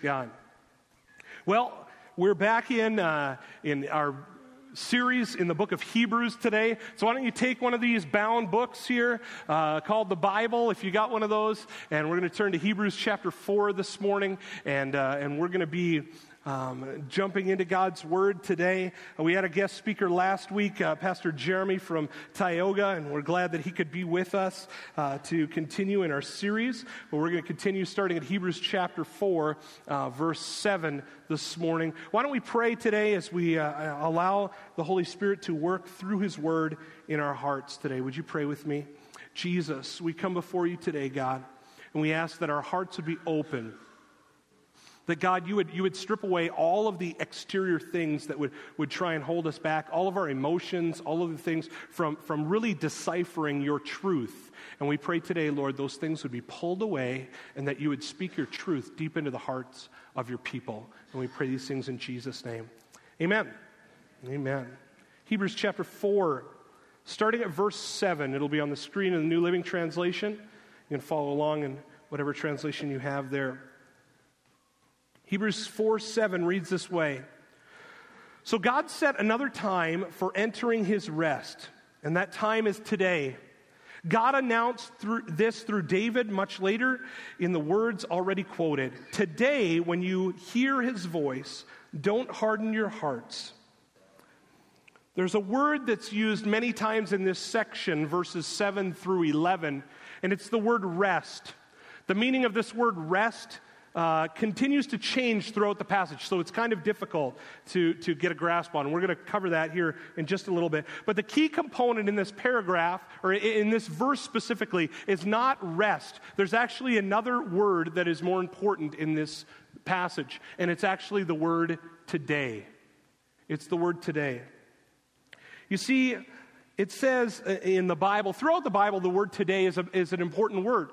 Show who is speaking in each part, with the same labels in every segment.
Speaker 1: God. Well, we're back in, uh, in our series in the book of Hebrews today. So why don't you take one of these bound books here uh, called the Bible, if you got one of those, and we're going to turn to Hebrews chapter 4 this morning, and, uh, and we're going to be um, jumping into God's Word today. Uh, we had a guest speaker last week, uh, Pastor Jeremy from Tioga, and we're glad that he could be with us uh, to continue in our series. But we're going to continue starting at Hebrews chapter 4, uh, verse 7 this morning. Why don't we pray today as we uh, allow the Holy Spirit to work through His Word in our hearts today? Would you pray with me? Jesus, we come before you today, God, and we ask that our hearts would be open that God, you would, you would strip away all of the exterior things that would, would try and hold us back, all of our emotions, all of the things from, from really deciphering your truth. And we pray today, Lord, those things would be pulled away and that you would speak your truth deep into the hearts of your people. And we pray these things in Jesus' name. Amen. Amen. Hebrews chapter 4, starting at verse 7. It'll be on the screen in the New Living Translation. You can follow along in whatever translation you have there. Hebrews 4 7 reads this way So God set another time for entering his rest, and that time is today. God announced through this through David much later in the words already quoted. Today, when you hear his voice, don't harden your hearts. There's a word that's used many times in this section, verses 7 through 11, and it's the word rest. The meaning of this word rest uh, continues to change throughout the passage, so it's kind of difficult to, to get a grasp on. We're going to cover that here in just a little bit. But the key component in this paragraph, or in this verse specifically, is not rest. There's actually another word that is more important in this passage, and it's actually the word today. It's the word today. You see, it says uh, in the Bible, throughout the Bible, the word today is, a, is an important word.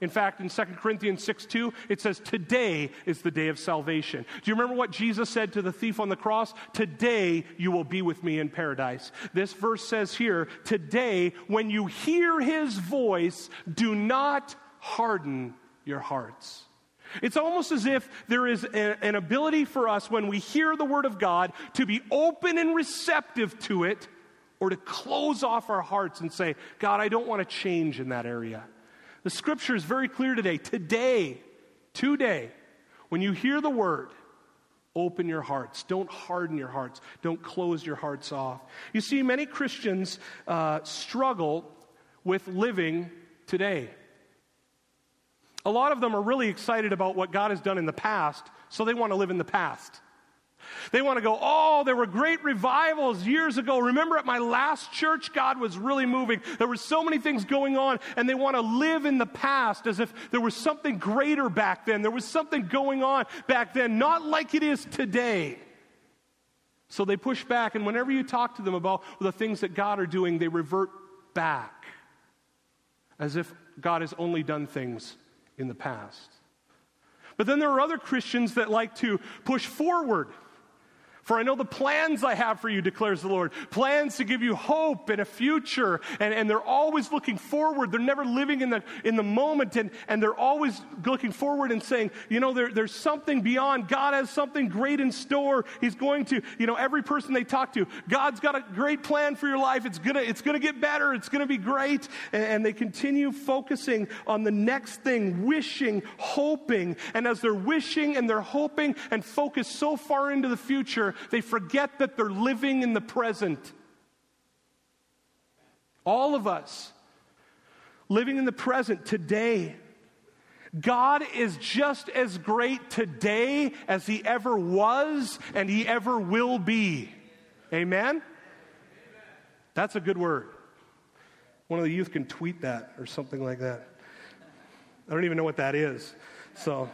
Speaker 1: In fact, in 2 Corinthians 6 2, it says, Today is the day of salvation. Do you remember what Jesus said to the thief on the cross? Today you will be with me in paradise. This verse says here, Today, when you hear his voice, do not harden your hearts. It's almost as if there is a, an ability for us when we hear the word of God to be open and receptive to it or to close off our hearts and say, God, I don't want to change in that area. The scripture is very clear today. Today, today, when you hear the word, open your hearts. Don't harden your hearts. Don't close your hearts off. You see, many Christians uh, struggle with living today. A lot of them are really excited about what God has done in the past, so they want to live in the past. They want to go, oh, there were great revivals years ago. Remember at my last church, God was really moving. There were so many things going on, and they want to live in the past as if there was something greater back then. There was something going on back then, not like it is today. So they push back, and whenever you talk to them about the things that God are doing, they revert back as if God has only done things in the past. But then there are other Christians that like to push forward for I know the plans I have for you, declares the Lord. Plans to give you hope and a future. And, and they're always looking forward. They're never living in the, in the moment. And, and they're always looking forward and saying, you know, there, there's something beyond. God has something great in store. He's going to, you know, every person they talk to, God's got a great plan for your life. It's gonna, it's gonna get better. It's gonna be great. And, and they continue focusing on the next thing, wishing, hoping. And as they're wishing and they're hoping and focus so far into the future, they forget that they're living in the present. All of us living in the present today. God is just as great today as he ever was and he ever will be. Amen? That's a good word. One of the youth can tweet that or something like that. I don't even know what that is. So.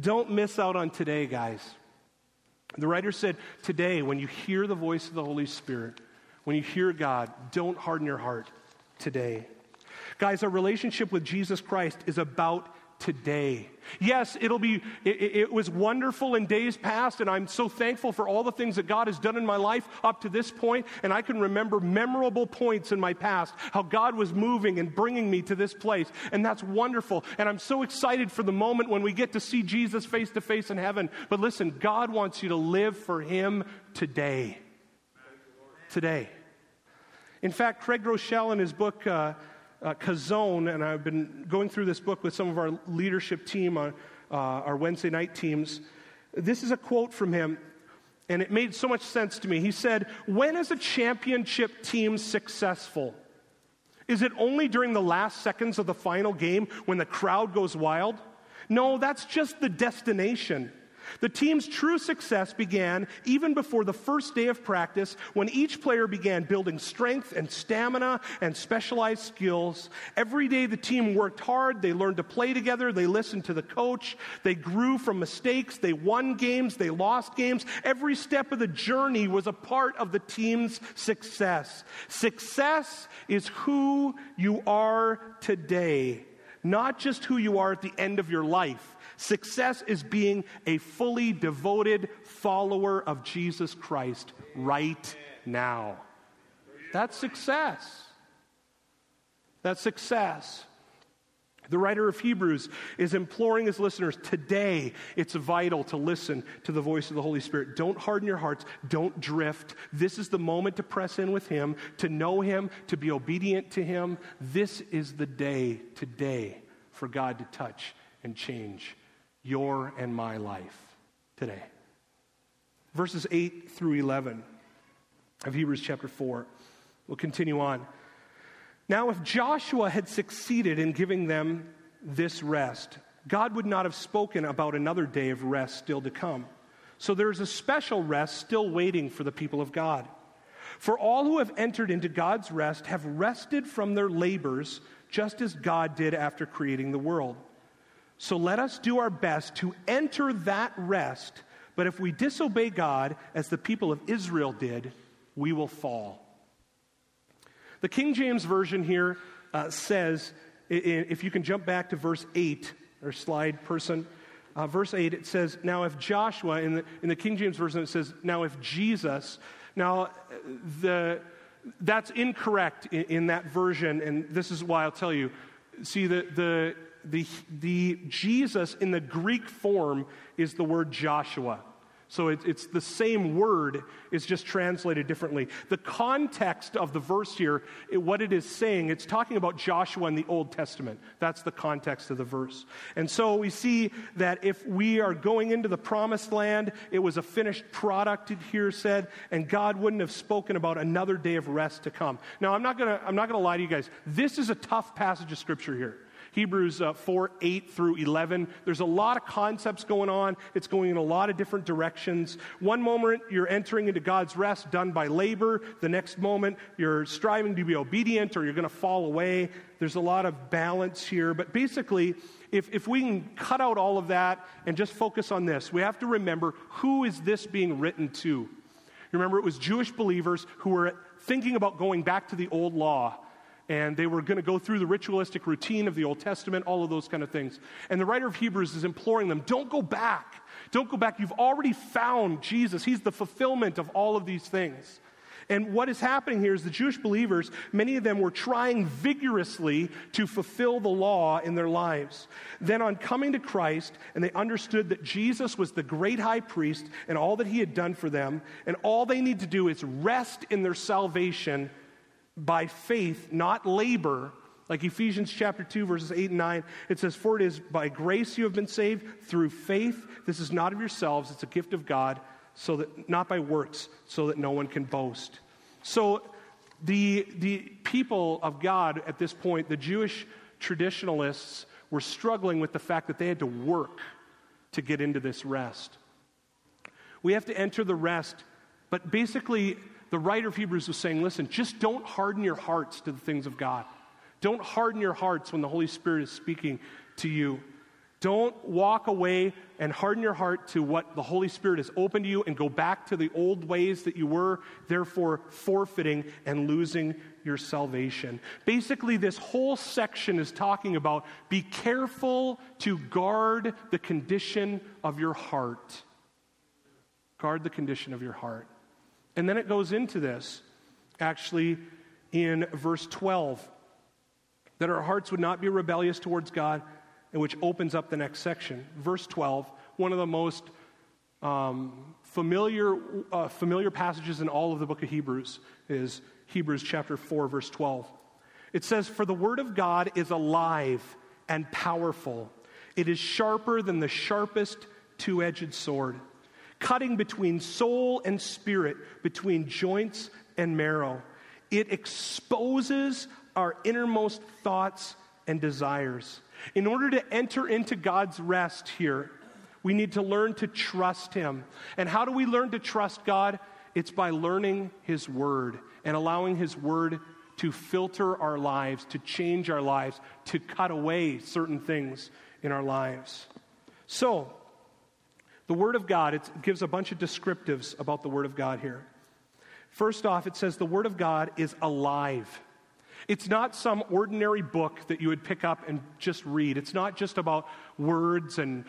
Speaker 1: Don't miss out on today, guys. The writer said, Today, when you hear the voice of the Holy Spirit, when you hear God, don't harden your heart today. Guys, our relationship with Jesus Christ is about today. Yes, it'll be, it, it, was wonderful in days past, and I'm so thankful for all the things that God has done in my life up to this point, and I can remember memorable points in my past, how God was moving and bringing me to this place, and that's wonderful. And I'm so excited for the moment when we get to see Jesus face to face in heaven. But listen, God wants you to live for Him today. Today. In fact, Craig Groeschel in his book, uh, uh, and I've been going through this book with some of our leadership team on uh, our Wednesday night teams. This is a quote from him, and it made so much sense to me. He said, When is a championship team successful? Is it only during the last seconds of the final game when the crowd goes wild? No, that's just the destination. The team's true success began even before the first day of practice when each player began building strength and stamina and specialized skills. Every day the team worked hard, they learned to play together, they listened to the coach, they grew from mistakes, they won games, they lost games. Every step of the journey was a part of the team's success. Success is who you are today, not just who you are at the end of your life. Success is being a fully devoted follower of Jesus Christ right now. That's success. That's success. The writer of Hebrews is imploring his listeners today, it's vital to listen to the voice of the Holy Spirit. Don't harden your hearts, don't drift. This is the moment to press in with Him, to know Him, to be obedient to Him. This is the day today for God to touch and change your and my life today. Verses 8 through 11 of Hebrews chapter 4. We'll continue on. Now, if Joshua had succeeded in giving them this rest, God would not have spoken about another day of rest still to come. So there is a special rest still waiting for the people of God. For all who have entered into God's rest have rested from their labors, just as God did after creating the world. So let us do our best to enter that rest. But if we disobey God, as the people of Israel did, we will fall. The King James Version here uh, says, if you can jump back to verse 8, or slide person, uh, verse 8, it says, Now if Joshua, in the, in the King James Version, it says, Now if Jesus, now the, that's incorrect in, in that version, and this is why I'll tell you. See, the, the the, the Jesus in the Greek form is the word Joshua. So it, it's the same word, it's just translated differently. The context of the verse here, it, what it is saying, it's talking about Joshua in the Old Testament. That's the context of the verse. And so we see that if we are going into the promised land, it was a finished product, it here said, and God wouldn't have spoken about another day of rest to come. Now, I'm not going to lie to you guys. This is a tough passage of Scripture here. Hebrews uh, 4 8 through 11. There's a lot of concepts going on. It's going in a lot of different directions. One moment, you're entering into God's rest done by labor. The next moment, you're striving to be obedient or you're going to fall away. There's a lot of balance here. But basically, if, if we can cut out all of that and just focus on this, we have to remember who is this being written to? Remember, it was Jewish believers who were thinking about going back to the old law and they were going to go through the ritualistic routine of the Old Testament, all of those kind of things. And the writer of Hebrews is imploring them don't go back. Don't go back. You've already found Jesus, He's the fulfillment of all of these things. And what is happening here is the Jewish believers, many of them were trying vigorously to fulfill the law in their lives. Then, on coming to Christ, and they understood that Jesus was the great high priest and all that he had done for them, and all they need to do is rest in their salvation by faith, not labor. Like Ephesians chapter 2, verses 8 and 9, it says, For it is by grace you have been saved through faith. This is not of yourselves, it's a gift of God, so that not by works, so that no one can boast. So the, the people of God at this point, the Jewish traditionalists, were struggling with the fact that they had to work to get into this rest. We have to enter the rest, but basically, the writer of Hebrews was saying, listen, just don't harden your hearts to the things of God. Don't harden your hearts when the Holy Spirit is speaking to you. Don't walk away and harden your heart to what the Holy Spirit has opened to you and go back to the old ways that you were, therefore forfeiting and losing your salvation. Basically, this whole section is talking about be careful to guard the condition of your heart. Guard the condition of your heart. And then it goes into this, actually, in verse 12, that our hearts would not be rebellious towards God and which opens up the next section. Verse 12, one of the most um, familiar, uh, familiar passages in all of the book of Hebrews is Hebrews chapter 4, verse 12. It says, For the word of God is alive and powerful, it is sharper than the sharpest two edged sword, cutting between soul and spirit, between joints and marrow. It exposes our innermost thoughts and desires. In order to enter into God's rest here, we need to learn to trust Him. And how do we learn to trust God? It's by learning His Word and allowing His Word to filter our lives, to change our lives, to cut away certain things in our lives. So, the Word of God, it gives a bunch of descriptives about the Word of God here. First off, it says the Word of God is alive. It's not some ordinary book that you would pick up and just read. It's not just about words and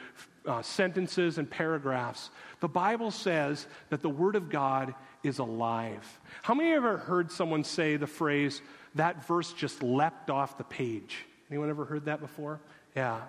Speaker 1: uh, sentences and paragraphs. The Bible says that the Word of God is alive. How many you ever heard someone say the phrase, that verse just leapt off the page? Anyone ever heard that before? Yeah.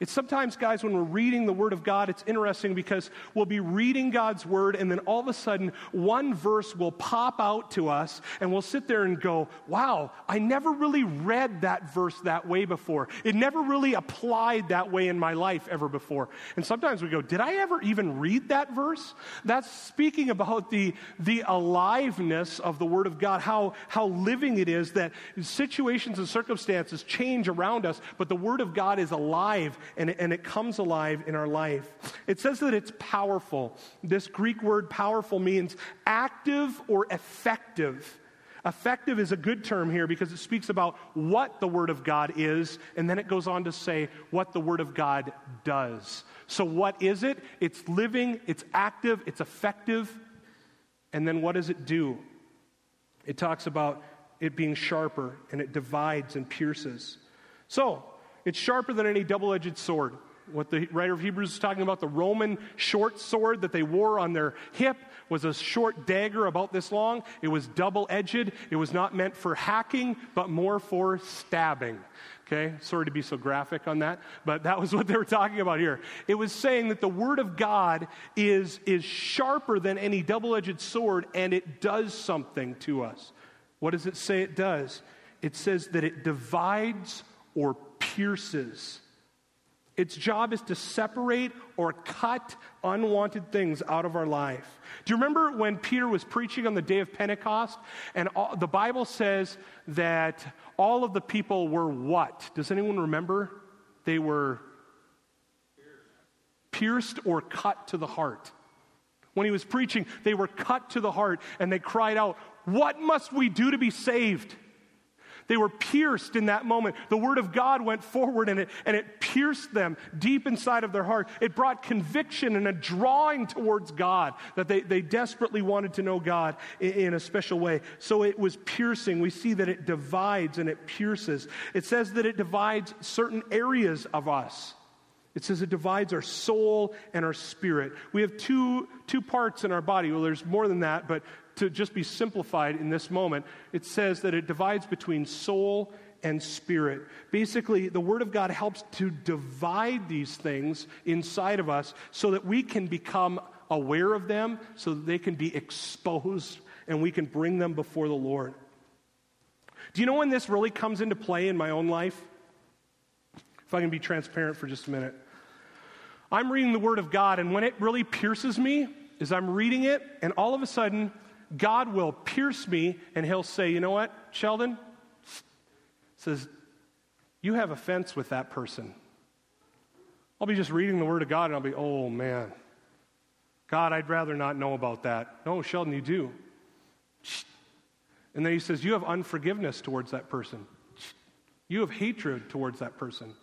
Speaker 1: It's sometimes, guys, when we're reading the Word of God, it's interesting because we'll be reading God's Word, and then all of a sudden, one verse will pop out to us, and we'll sit there and go, Wow, I never really read that verse that way before. It never really applied that way in my life ever before. And sometimes we go, Did I ever even read that verse? That's speaking about the, the aliveness of the Word of God, how, how living it is that situations and circumstances change around us, but the Word of God is alive and it, and it comes alive in our life. It says that it's powerful. This Greek word powerful means active or effective. Effective is a good term here because it speaks about what the Word of God is, and then it goes on to say what the Word of God does. So, what is it? It's living, it's active, it's effective, and then what does it do? It talks about it being sharper, and it divides and pierces. So, it's sharper than any double edged sword. What the writer of Hebrews is talking about, the Roman short sword that they wore on their hip was a short dagger about this long. It was double edged. It was not meant for hacking, but more for stabbing. Okay, sorry to be so graphic on that, but that was what they were talking about here. It was saying that the Word of God is, is sharper than any double edged sword and it does something to us. What does it say it does? It says that it divides or pierces. Its job is to separate or cut unwanted things out of our life. Do you remember when Peter was preaching on the day of Pentecost? And all, the Bible says that all of the people were what? Does anyone remember? They were pierced or cut to the heart. When he was preaching, they were cut to the heart and they cried out, What must we do to be saved? They were pierced in that moment. The word of God went forward and it, and it pierced them deep inside of their heart. It brought conviction and a drawing towards God that they, they desperately wanted to know God in, in a special way. So it was piercing. We see that it divides and it pierces. It says that it divides certain areas of us. It says it divides our soul and our spirit. We have two, two parts in our body. Well, there's more than that, but to just be simplified in this moment, it says that it divides between soul and spirit. Basically, the Word of God helps to divide these things inside of us so that we can become aware of them, so that they can be exposed and we can bring them before the Lord. Do you know when this really comes into play in my own life? If I can be transparent for just a minute. I'm reading the Word of God, and when it really pierces me, is I'm reading it, and all of a sudden, God will pierce me and he'll say, You know what, Sheldon? Says, You have offense with that person. I'll be just reading the Word of God and I'll be, Oh man, God, I'd rather not know about that. No, Sheldon, you do. And then he says, You have unforgiveness towards that person. You have hatred towards that person.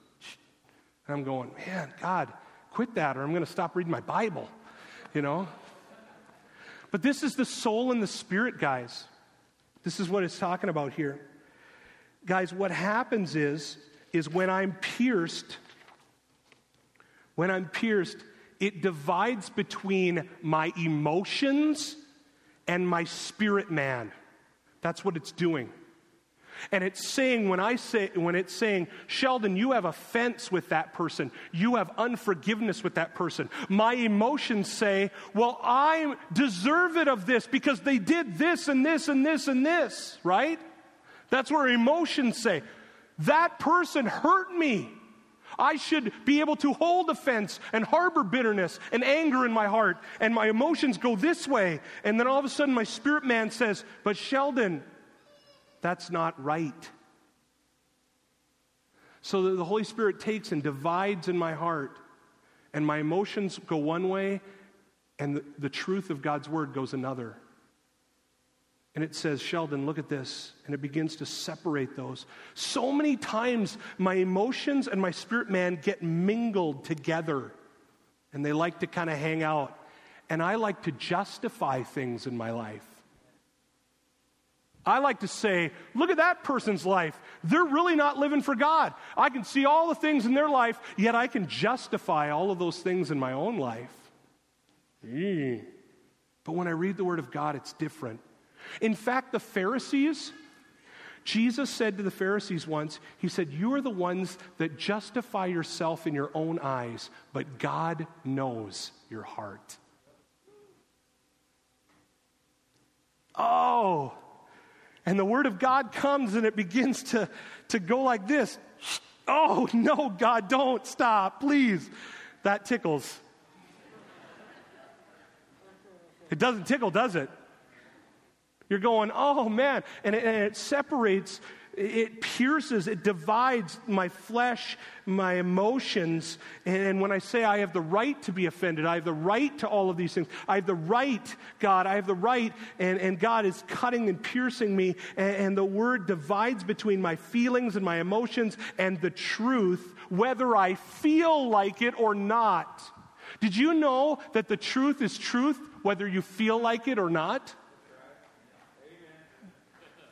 Speaker 1: And I'm going, man, God, quit that or I'm going to stop reading my Bible, you know? But this is the soul and the spirit, guys. This is what it's talking about here. Guys, what happens is, is when I'm pierced, when I'm pierced, it divides between my emotions and my spirit man. That's what it's doing. And it's saying when I say when it's saying, Sheldon, you have offense with that person. You have unforgiveness with that person. My emotions say, well, I deserve it of this because they did this and this and this and this, right? That's where emotions say, that person hurt me. I should be able to hold offense and harbor bitterness and anger in my heart, and my emotions go this way. And then all of a sudden, my spirit man says, But Sheldon, that's not right. So the Holy Spirit takes and divides in my heart, and my emotions go one way, and the, the truth of God's word goes another. And it says, Sheldon, look at this. And it begins to separate those. So many times, my emotions and my spirit man get mingled together, and they like to kind of hang out. And I like to justify things in my life. I like to say, look at that person's life. They're really not living for God. I can see all the things in their life, yet I can justify all of those things in my own life. But when I read the Word of God, it's different. In fact, the Pharisees, Jesus said to the Pharisees once, He said, You are the ones that justify yourself in your own eyes, but God knows your heart. Oh, and the word of God comes and it begins to, to go like this. Oh, no, God, don't stop, please. That tickles. It doesn't tickle, does it? You're going, oh man, and it, and it separates it pierces, it divides my flesh, my emotions. And when I say I have the right to be offended, I have the right to all of these things. I have the right, God, I have the right, and, and God is cutting and piercing me. And, and the word divides between my feelings and my emotions and the truth, whether I feel like it or not. Did you know that the truth is truth, whether you feel like it or not?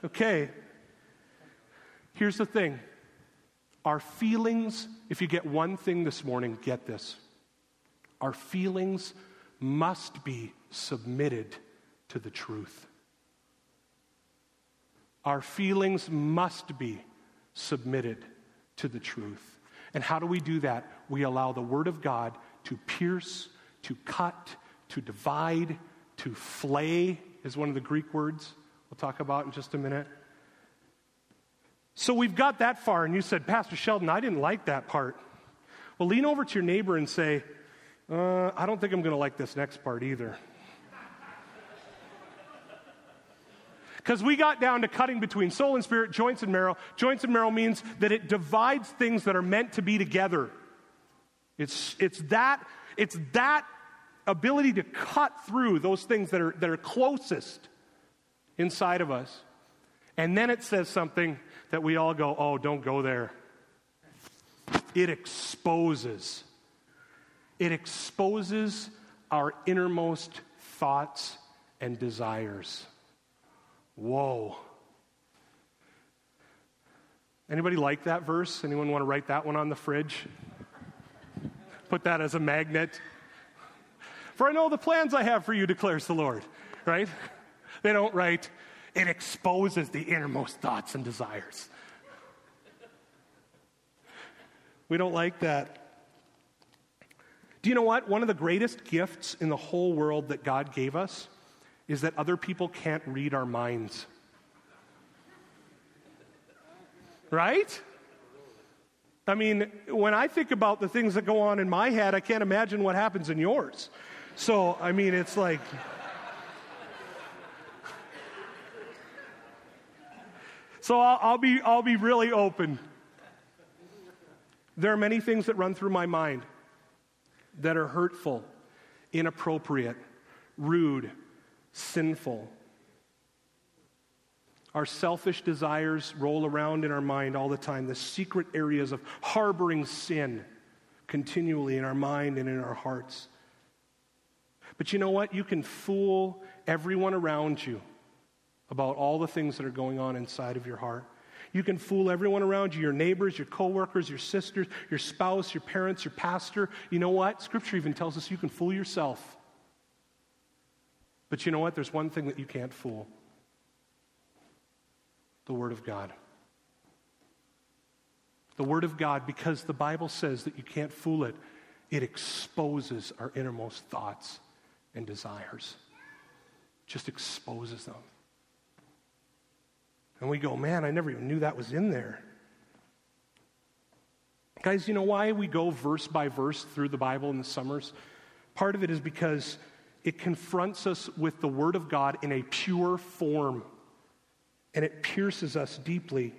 Speaker 1: Okay, Here's the thing our feelings, if you get one thing this morning, get this. Our feelings must be submitted to the truth. Our feelings must be submitted to the truth. And how do we do that? We allow the Word of God to pierce, to cut, to divide, to flay, is one of the Greek words we'll talk about in just a minute. So we've got that far, and you said, Pastor Sheldon, I didn't like that part. Well, lean over to your neighbor and say, uh, I don't think I'm going to like this next part either. Because we got down to cutting between soul and spirit, joints and marrow. Joints and marrow means that it divides things that are meant to be together. It's, it's, that, it's that ability to cut through those things that are, that are closest inside of us. And then it says something that we all go, oh, don't go there. It exposes. It exposes our innermost thoughts and desires. Whoa. Anybody like that verse? Anyone want to write that one on the fridge? Put that as a magnet. For I know the plans I have for you, declares the Lord. Right? They don't write, it exposes the innermost thoughts and desires. We don't like that. Do you know what? One of the greatest gifts in the whole world that God gave us is that other people can't read our minds. Right? I mean, when I think about the things that go on in my head, I can't imagine what happens in yours. So, I mean, it's like. So I'll, I'll, be, I'll be really open. There are many things that run through my mind that are hurtful, inappropriate, rude, sinful. Our selfish desires roll around in our mind all the time, the secret areas of harboring sin. continually in our mind and in our hearts. But you know what? You can fool everyone around you about all the things that are going on inside of your heart. You can fool everyone around you, your neighbors, your coworkers, your sisters, your spouse, your parents, your pastor. You know what? Scripture even tells us you can fool yourself. But you know what? There's one thing that you can't fool the Word of God. The Word of God, because the Bible says that you can't fool it, it exposes our innermost thoughts and desires. Just exposes them. And we go, man, I never even knew that was in there. Guys, you know why we go verse by verse through the Bible in the summers? Part of it is because it confronts us with the Word of God in a pure form, and it pierces us deeply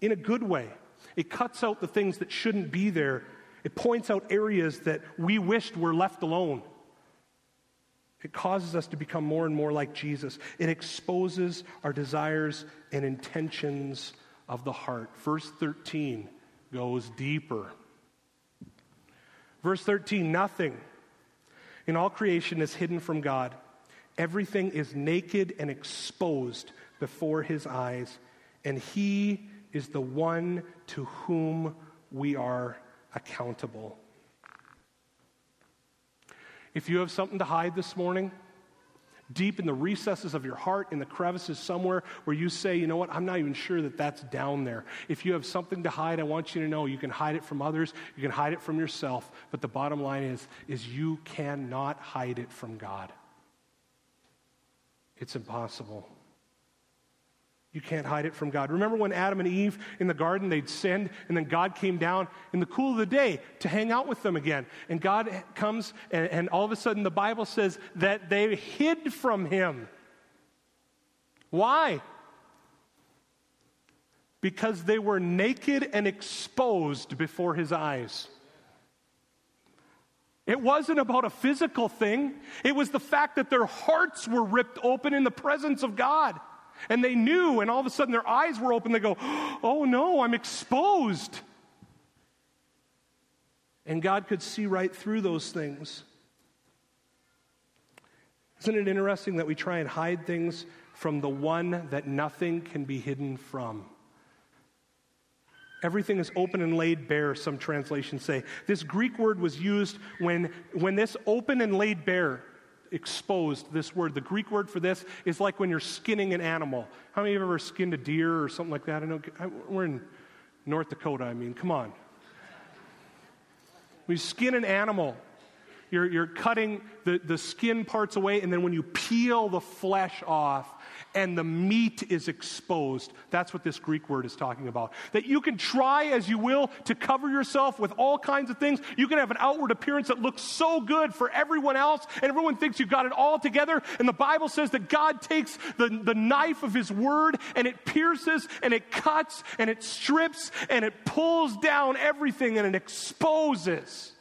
Speaker 1: in a good way. It cuts out the things that shouldn't be there, it points out areas that we wished were left alone. It causes us to become more and more like Jesus. It exposes our desires and intentions of the heart. Verse 13 goes deeper. Verse 13 nothing in all creation is hidden from God. Everything is naked and exposed before his eyes, and he is the one to whom we are accountable. If you have something to hide this morning, deep in the recesses of your heart, in the crevices somewhere where you say, you know what, I'm not even sure that that's down there. If you have something to hide, I want you to know you can hide it from others, you can hide it from yourself, but the bottom line is, is you cannot hide it from God. It's impossible. You can't hide it from God. Remember when Adam and Eve in the garden, they'd sinned, and then God came down in the cool of the day to hang out with them again. And God comes, and, and all of a sudden the Bible says that they hid from him. Why? Because they were naked and exposed before his eyes. It wasn't about a physical thing. It was the fact that their hearts were ripped open in the presence of God. And they knew, and all of a sudden their eyes were open. They go, Oh no, I'm exposed. And God could see right through those things. Isn't it interesting that we try and hide things from the one that nothing can be hidden from? Everything is open and laid bare, some translations say. This Greek word was used when, when this open and laid bare exposed, this word, the Greek word for this is like when you're skinning an animal. How many of you have ever skinned a deer or something like that? I know we're in North Dakota, I mean, come on. You skin an animal, you're, you're cutting the, the skin parts away, and then when you peel the flesh off, and the meat is exposed. That's what this Greek word is talking about. That you can try as you will to cover yourself with all kinds of things. You can have an outward appearance that looks so good for everyone else, and everyone thinks you've got it all together. And the Bible says that God takes the, the knife of His word and it pierces and it cuts and it strips and it pulls down everything and it exposes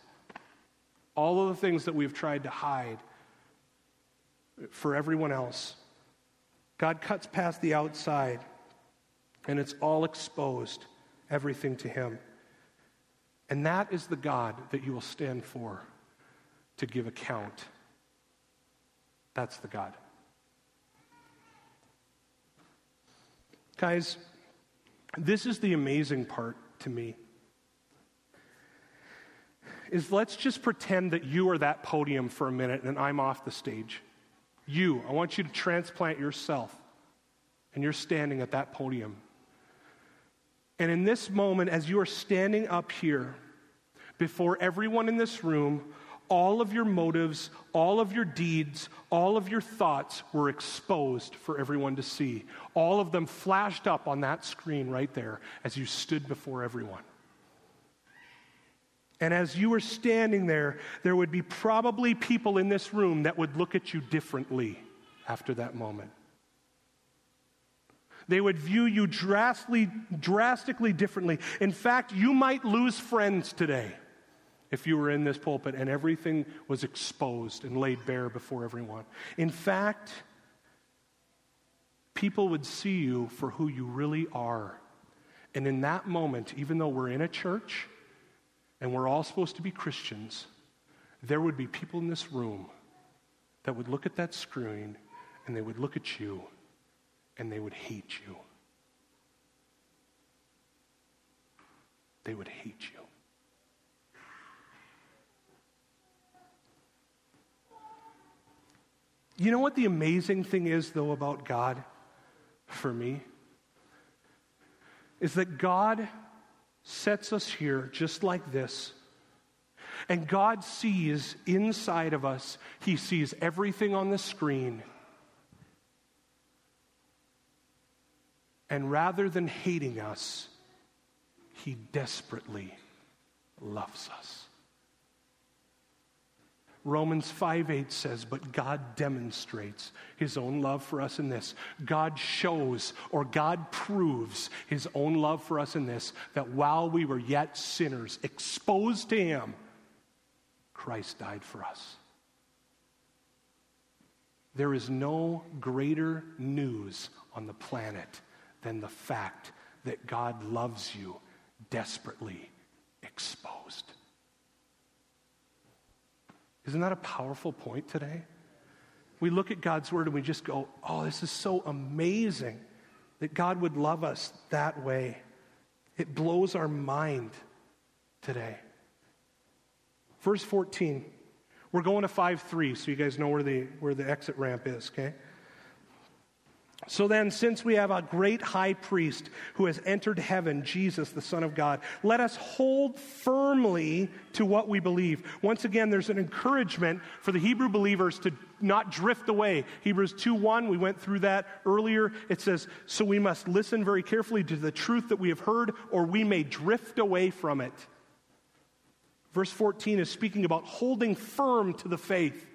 Speaker 1: all of the things that we've tried to hide for everyone else. God cuts past the outside, and it's all exposed, everything to Him. And that is the God that you will stand for to give account. That's the God. Guys, this is the amazing part to me. Is let's just pretend that you are that podium for a minute and I'm off the stage. You, I want you to transplant yourself, and you're standing at that podium. And in this moment, as you are standing up here before everyone in this room, all of your motives, all of your deeds, all of your thoughts were exposed for everyone to see. All of them flashed up on that screen right there as you stood before everyone. And as you were standing there, there would be probably people in this room that would look at you differently after that moment. They would view you drastically, drastically differently. In fact, you might lose friends today if you were in this pulpit and everything was exposed and laid bare before everyone. In fact, people would see you for who you really are. And in that moment, even though we're in a church, and we're all supposed to be Christians, there would be people in this room that would look at that screen and they would look at you and they would hate you. They would hate you. You know what the amazing thing is, though, about God for me? Is that God sets us here just like this. And God sees inside of us, He sees everything on the screen. And rather than hating us, He desperately loves us. Romans 5 8 says, But God demonstrates his own love for us in this. God shows or God proves his own love for us in this that while we were yet sinners, exposed to him, Christ died for us. There is no greater news on the planet than the fact that God loves you desperately exposed. Isn't that a powerful point today? We look at God's word and we just go, oh, this is so amazing that God would love us that way. It blows our mind today. Verse 14. We're going to 5 3, so you guys know where the, where the exit ramp is, okay? So then, since we have a great high priest who has entered heaven, Jesus, the Son of God, let us hold firmly to what we believe. Once again, there's an encouragement for the Hebrew believers to not drift away. Hebrews 2 1, we went through that earlier. It says, So we must listen very carefully to the truth that we have heard, or we may drift away from it. Verse 14 is speaking about holding firm to the faith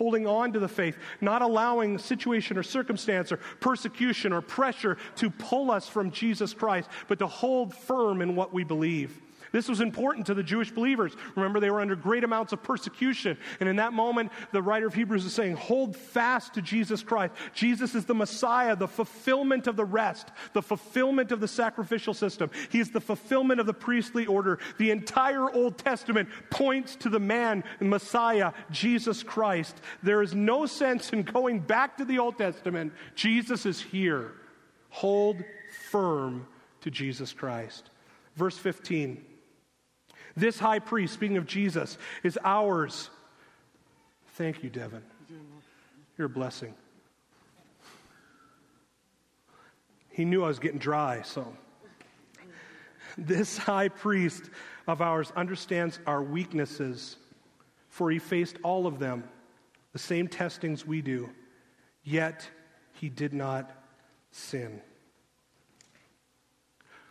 Speaker 1: holding on to the faith, not allowing situation or circumstance or persecution or pressure to pull us from Jesus Christ, but to hold firm in what we believe. This was important to the Jewish believers. Remember, they were under great amounts of persecution. And in that moment, the writer of Hebrews is saying, Hold fast to Jesus Christ. Jesus is the Messiah, the fulfillment of the rest, the fulfillment of the sacrificial system. He is the fulfillment of the priestly order. The entire Old Testament points to the man, Messiah, Jesus Christ. There is no sense in going back to the Old Testament. Jesus is here. Hold firm to Jesus Christ. Verse 15. This high priest, speaking of Jesus, is ours. Thank you, Devin. You're a blessing. He knew I was getting dry, so. This high priest of ours understands our weaknesses, for he faced all of them, the same testings we do, yet he did not sin.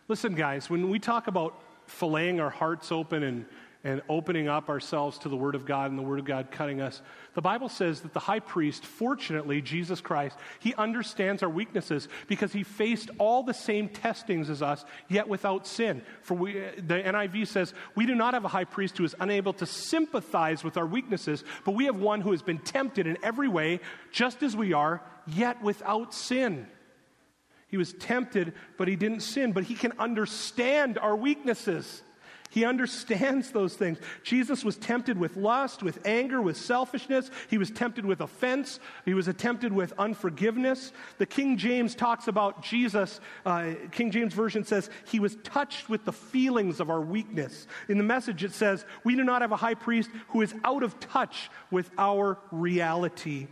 Speaker 1: Listen, guys, when we talk about filleting our hearts open and, and opening up ourselves to the Word of God and the Word of God cutting us. The Bible says that the high priest, fortunately, Jesus Christ, he understands our weaknesses because he faced all the same testings as us, yet without sin. For we, the NIV says, We do not have a high priest who is unable to sympathize with our weaknesses, but we have one who has been tempted in every way, just as we are, yet without sin. He was tempted, but he didn't sin. But he can understand our weaknesses. He understands those things. Jesus was tempted with lust, with anger, with selfishness. He was tempted with offense. He was tempted with unforgiveness. The King James talks about Jesus, uh, King James Version says, he was touched with the feelings of our weakness. In the message, it says, we do not have a high priest who is out of touch with our reality.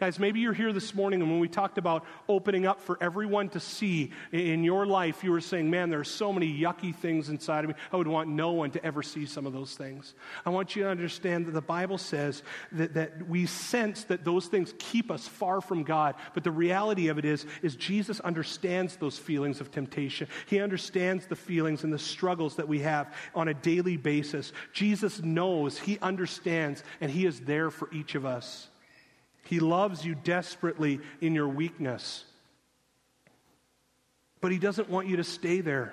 Speaker 1: Guys, maybe you're here this morning, and when we talked about opening up for everyone to see in your life, you were saying, Man, there are so many yucky things inside of me. I would want no one to ever see some of those things. I want you to understand that the Bible says that, that we sense that those things keep us far from God. But the reality of it is, is Jesus understands those feelings of temptation. He understands the feelings and the struggles that we have on a daily basis. Jesus knows, He understands, and He is there for each of us. He loves you desperately in your weakness. But He doesn't want you to stay there.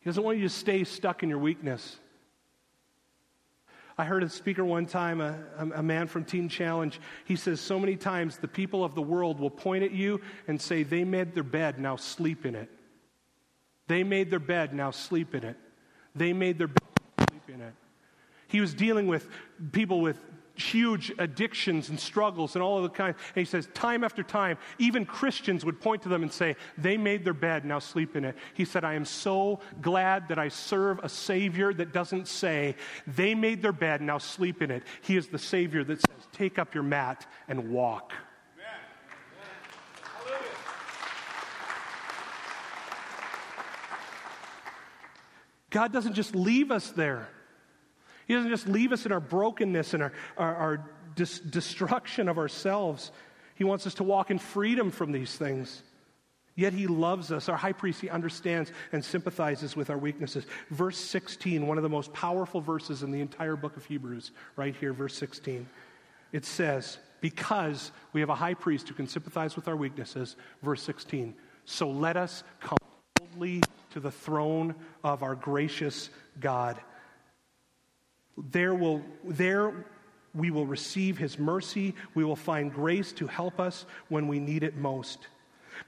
Speaker 1: He doesn't want you to stay stuck in your weakness. I heard a speaker one time, a, a, man from Teen Challenge, he says, So many times the people of the world will point at you and say, They made their bed, now sleep in it. They made their bed, now sleep in it. They made their bed sleep in it. He was dealing with people with huge addictions and struggles and all of the kind. And he says, time after time, even Christians would point to them and say, They made their bed, now sleep in it. He said, I am so glad that I serve a Savior that doesn't say, They made their bed, now sleep in it. He is the Savior that says, Take up your mat and walk. God doesn't just leave us there. He doesn't just leave us in our brokenness and our, our, our dis- destruction of ourselves. He wants us to walk in freedom from these things. Yet he loves us. Our high priest, he understands and sympathizes with our weaknesses. Verse 16, one of the most powerful verses in the entire book of Hebrews, right here, verse 16. It says, Because we have a high priest who can sympathize with our weaknesses, verse 16, so let us come boldly to the throne of our gracious God there, will, there we will receive his mercy. We will find grace to help us when we need it most.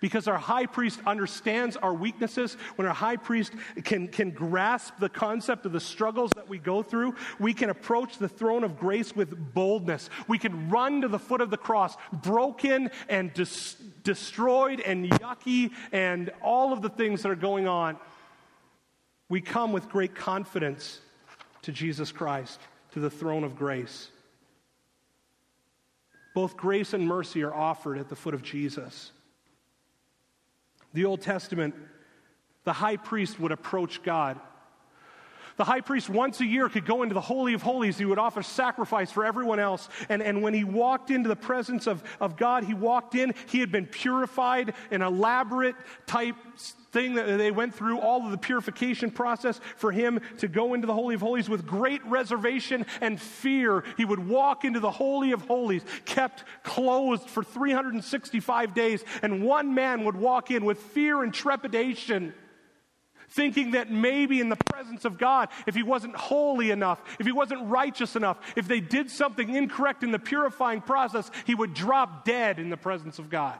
Speaker 1: Because our high priest understands our weaknesses, when our high priest can, can grasp the concept of the struggles that we go through, we can approach the throne of grace with boldness. We can run to the foot of the cross, broken and dis- destroyed and yucky and all of the things that are going on. We come with great confidence to Jesus Christ, to the throne of grace. Both grace and mercy are offered at the foot of Jesus. The Old Testament, the high priest would approach God. The high priest once a year could go into the Holy of Holies. He would offer sacrifice for everyone else. And, and when he walked into the presence of, of God, he walked in, he had been purified, an elaborate type thing that they went through all of the purification process for him to go into the Holy of Holies with great reservation and fear. He would walk into the Holy of Holies, kept closed for 365 days, and one man would walk in with fear and trepidation. Thinking that maybe in the presence of God, if he wasn't holy enough, if he wasn't righteous enough, if they did something incorrect in the purifying process, he would drop dead in the presence of God.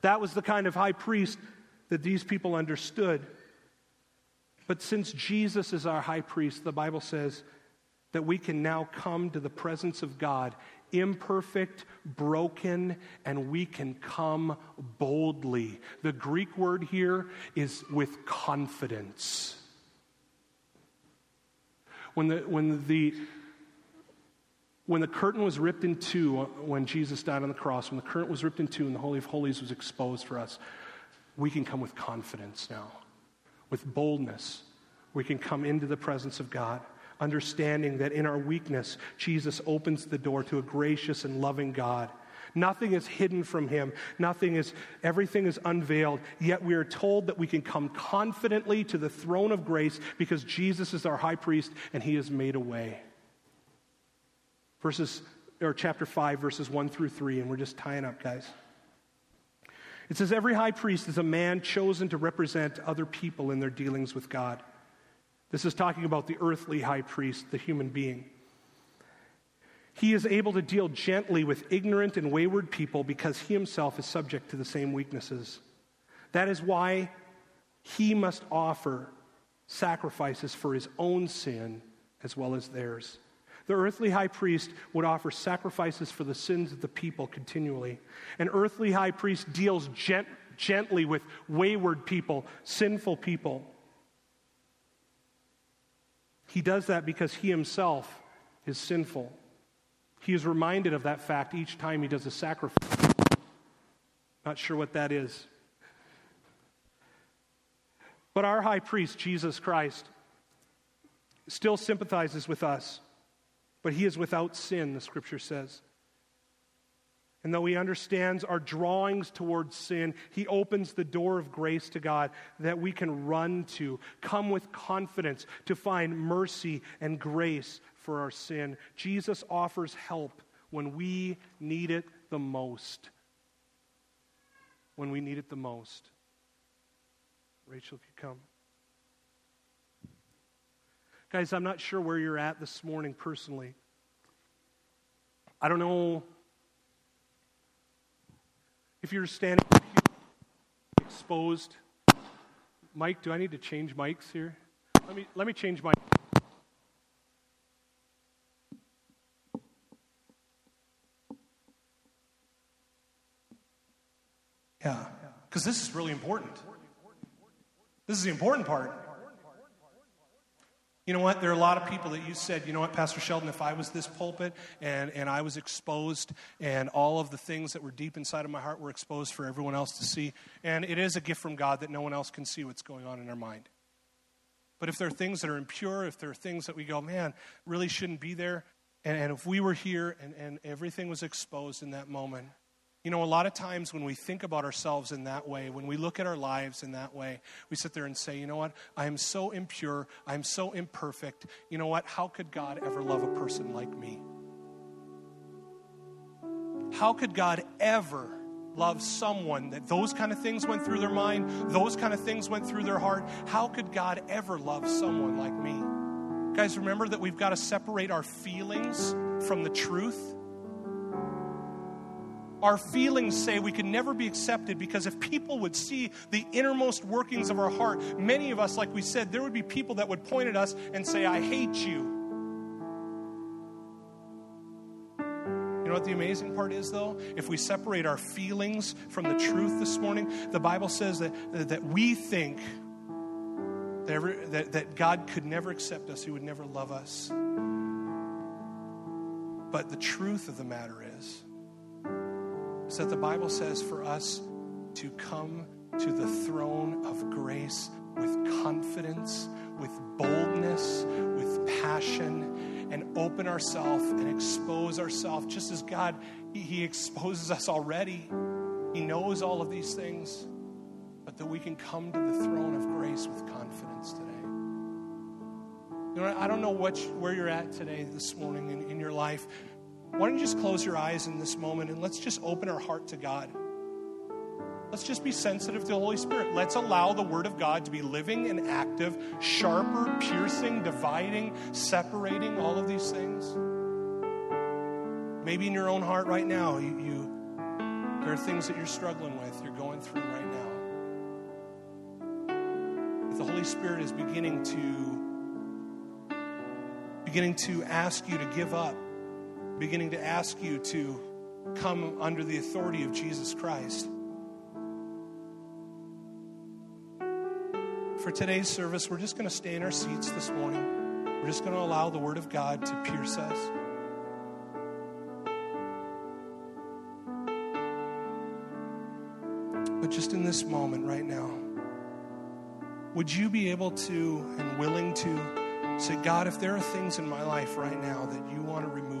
Speaker 1: That was the kind of high priest that these people understood. But since Jesus is our high priest, the Bible says that we can now come to the presence of God imperfect, broken, and we can come boldly. The Greek word here is with confidence. When the, when the when the curtain was ripped in two uh, when Jesus died on the cross, when the curtain was ripped in two and the Holy of Holies was exposed for us, we can come with confidence now, with boldness. We can come into the presence of God, understanding that in our weakness, Jesus opens the door to a gracious and loving God. Nothing is hidden from him. Nothing is, everything is unveiled. Yet we are told that we can come confidently to the throne of grace because Jesus is our high priest and he has made a way verses or chapter 5 verses 1 through 3 and we're just tying up guys it says every high priest is a man chosen to represent other people in their dealings with god this is talking about the earthly high priest the human being he is able to deal gently with ignorant and wayward people because he himself is subject to the same weaknesses that is why he must offer sacrifices for his own sin as well as theirs the earthly high priest would offer sacrifices for the sins of the people continually. An earthly high priest deals gent- gently with wayward people, sinful people. He does that because he himself is sinful. He is reminded of that fact each time he does a sacrifice. Not sure what that is. But our high priest, Jesus Christ, still sympathizes with us. But he is without sin, the scripture says. And though he understands our drawings towards sin, he opens the door of grace to God that we can run to, come with confidence to find mercy and grace for our sin. Jesus offers help when we need it the most. When we need it the most. Rachel, if you come. Guys, I'm not sure where you're at this morning personally. I don't know if you're standing exposed, Mike, do I need to change mics here? Let me, let me change my.
Speaker 2: Yeah, because this is really important. This is the important part. You know what? There are a lot of people that you said, you know what, Pastor Sheldon, if I was this pulpit and, and I was exposed and all of the things that were deep inside of my heart were exposed for everyone else to see, and it is a gift from God that no one else can see what's going on in our mind. But if there are things that are impure, if there are things that we go, man, really shouldn't be there, and, and if we were here and, and everything was exposed in that moment, you know, a lot of times when we think about ourselves in that way, when we look at our lives in that way, we sit there and say, you know what? I am so impure. I am so imperfect. You know what? How could God ever love a person like me? How could God ever love someone that those kind of things went through their mind, those kind of things went through their heart? How could God ever love someone like me? Guys, remember that we've got to separate our feelings from the truth. Our feelings say we can never be accepted because if people would see the innermost workings of our heart, many of us, like we said, there would be people that would point at us and say, I hate you. You know what the amazing part is, though? If we separate our feelings from the truth this morning, the Bible says that, that we think that, every, that, that God could never accept us, He would never love us. But the truth of the matter is, is that the Bible says for us to come to the throne of grace with confidence, with boldness, with passion, and open ourselves and expose ourselves just as God, he, exposes us already. He knows all of these things, but that we can come to the throne of grace with confidence today. You know, I don't know what, where you're at today, this morning in, in your life. Why don't you just close your eyes in this moment and let's just open our heart to God? Let's just be sensitive to the Holy Spirit. Let's allow the Word of God to be living and active, sharper, piercing, dividing, separating, all of these things. Maybe in your own heart right now, you, you there are things that you're struggling with, you're going through right now. If the Holy Spirit is beginning to beginning to ask you to give up beginning to ask you to come under the authority of Jesus Christ. For today's service, we're just going to stay in our seats this morning. We're just going to allow the Word of God to pierce us. But just in this moment right now, would you be able to and willing to say, God, if there are things in my life right now that you want to remove,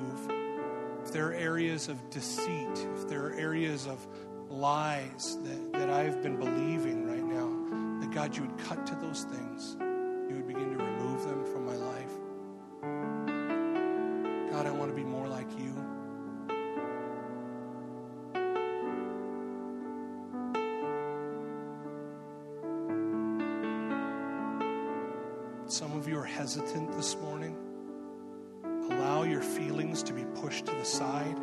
Speaker 2: if there are areas of deceit, if there are areas of lies that, that I've been believing right now, that God, you would cut to those things. You would begin to remove them from my life. God, I want to be more like you. Some of you are hesitant this morning pushed to the side.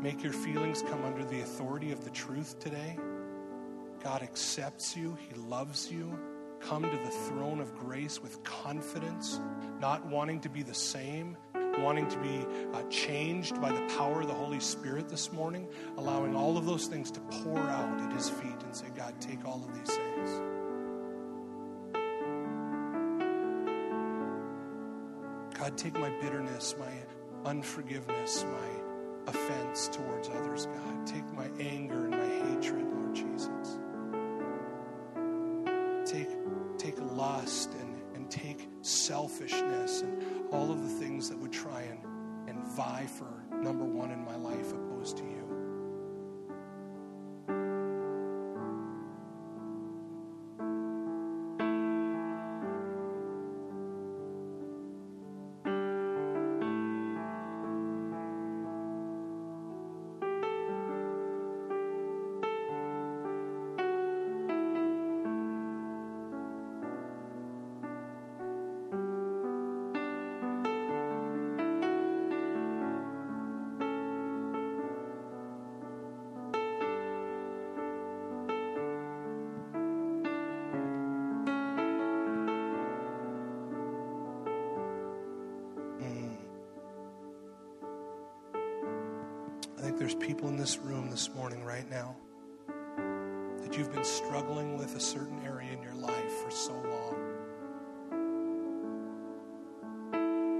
Speaker 2: Make your feelings come under the authority of the truth today. God accepts you, He loves you. Come to the throne of grace with confidence, not wanting to be the same, wanting to be uh, changed by the power of the Holy Spirit this morning, allowing all of those things to pour out at His feet and say, God, take all of these things. God, take my bitterness, my unforgiveness, my offense towards others, God. Take my anger and my hatred, Lord Jesus. Take, take lust and, and take selfishness and all of the things that would try and, and vie for number one in my life opposed to you. People in this room this morning, right now, that you've been struggling with a certain area in your life for so long.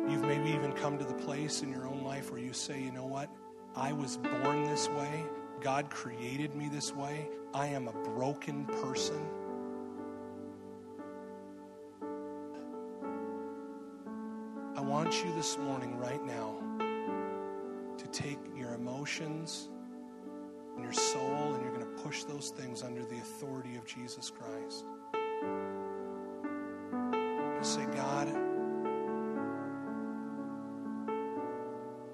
Speaker 2: You've maybe even come to the place in your own life where you say, you know what? I was born this way. God created me this way. I am a broken person. I want you this morning, right now, to take emotions and your soul and you're going to push those things under the authority of Jesus Christ. Say, God,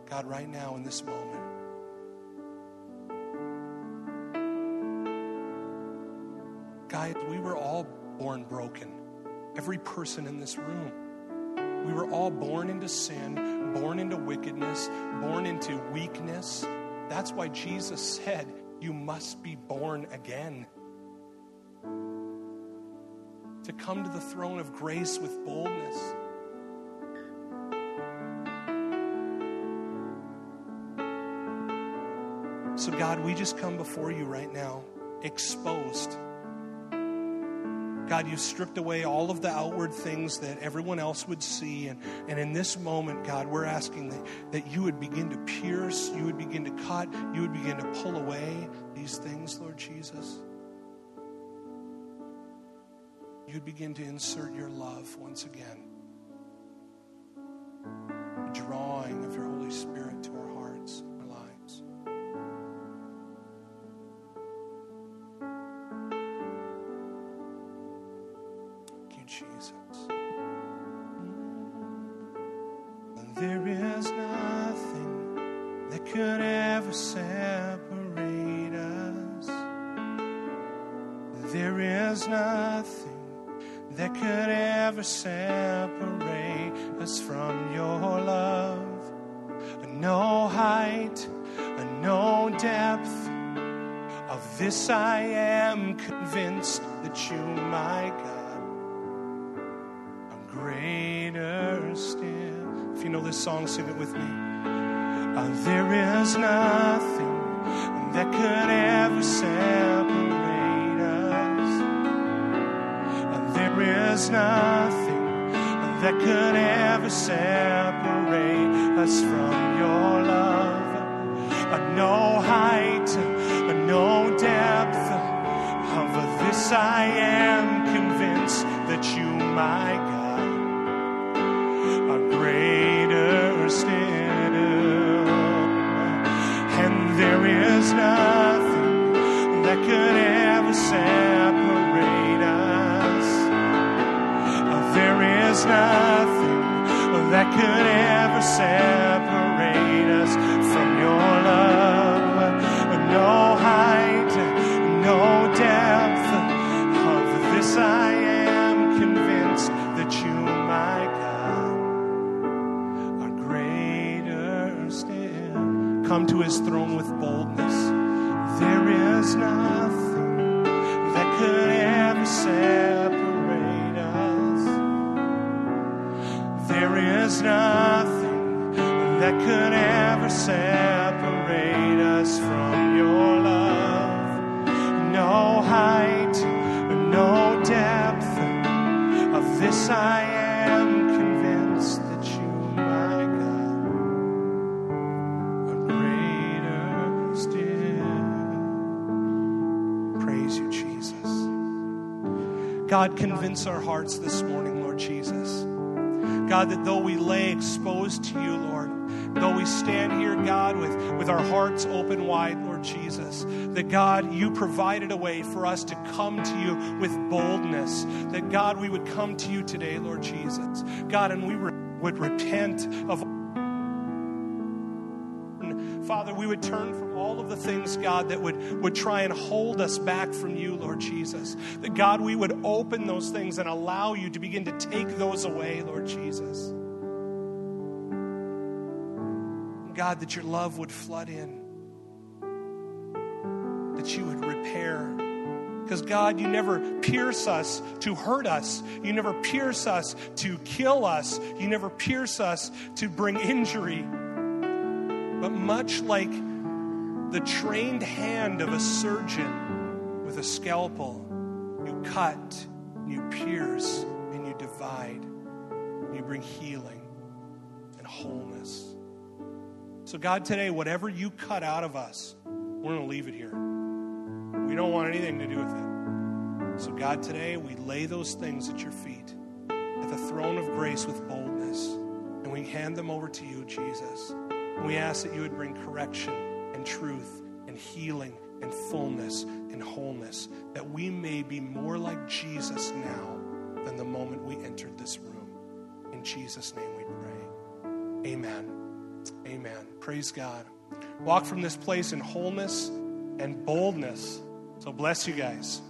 Speaker 2: God, right now in this moment, guys, we were all born broken. Every person in this room. We were all born into sin, born into wickedness, born into weakness. That's why Jesus said, You must be born again. To come to the throne of grace with boldness. So, God, we just come before you right now, exposed. God, you've stripped away all of the outward things that everyone else would see. And, and in this moment, God, we're asking that, that you would begin to pierce, you would begin to cut, you would begin to pull away these things, Lord Jesus. You'd begin to insert your love once again, separate us. There is nothing that could ever separate us from your love. No height, no depth. Of this I am convinced that you, my God, are greater still. If you know this song, sing it with me. There is nothing that could ever separate us. There is nothing that could ever separate us from your love. No height, no depth. Of this I am convinced that you, my there is nothing that could ever separate us. There is nothing that could ever separate us from your love. No height, no depth. Of this I am convinced that you, my God, are greater still. Come to his throne with. There is nothing that could ever separate us. There is nothing that could ever separate God, convince our hearts this morning, Lord Jesus. God, that though we lay exposed to you, Lord, though we stand here, God, with, with our hearts open wide, Lord Jesus, that God, you provided a way for us to come to you with boldness. That God, we would come to you today, Lord Jesus. God, and we re- would repent of Father, we would turn from all of the things, God, that would, would try and hold us back from you, Lord Jesus. That, God, we would open those things and allow you to begin to take those away, Lord Jesus. God, that your love would flood in, that you would repair. Because, God, you never pierce us to hurt us. You never pierce us to kill us. You never pierce us to bring injury. But much like the trained hand of a surgeon with a scalpel. You cut, you pierce, and you divide. And you bring healing and wholeness. So, God, today, whatever you cut out of us, we're going to leave it here. We don't want anything to do with it. So, God, today, we lay those things at your feet, at the throne of grace with boldness, and we hand them over to you, Jesus. And we ask that you would bring correction and truth and healing and fullness and wholeness, that we may be more like Jesus now than the moment we entered this room. In Jesus' name we pray. Amen. Amen. Praise God. Walk from this place in wholeness and boldness. So bless you guys.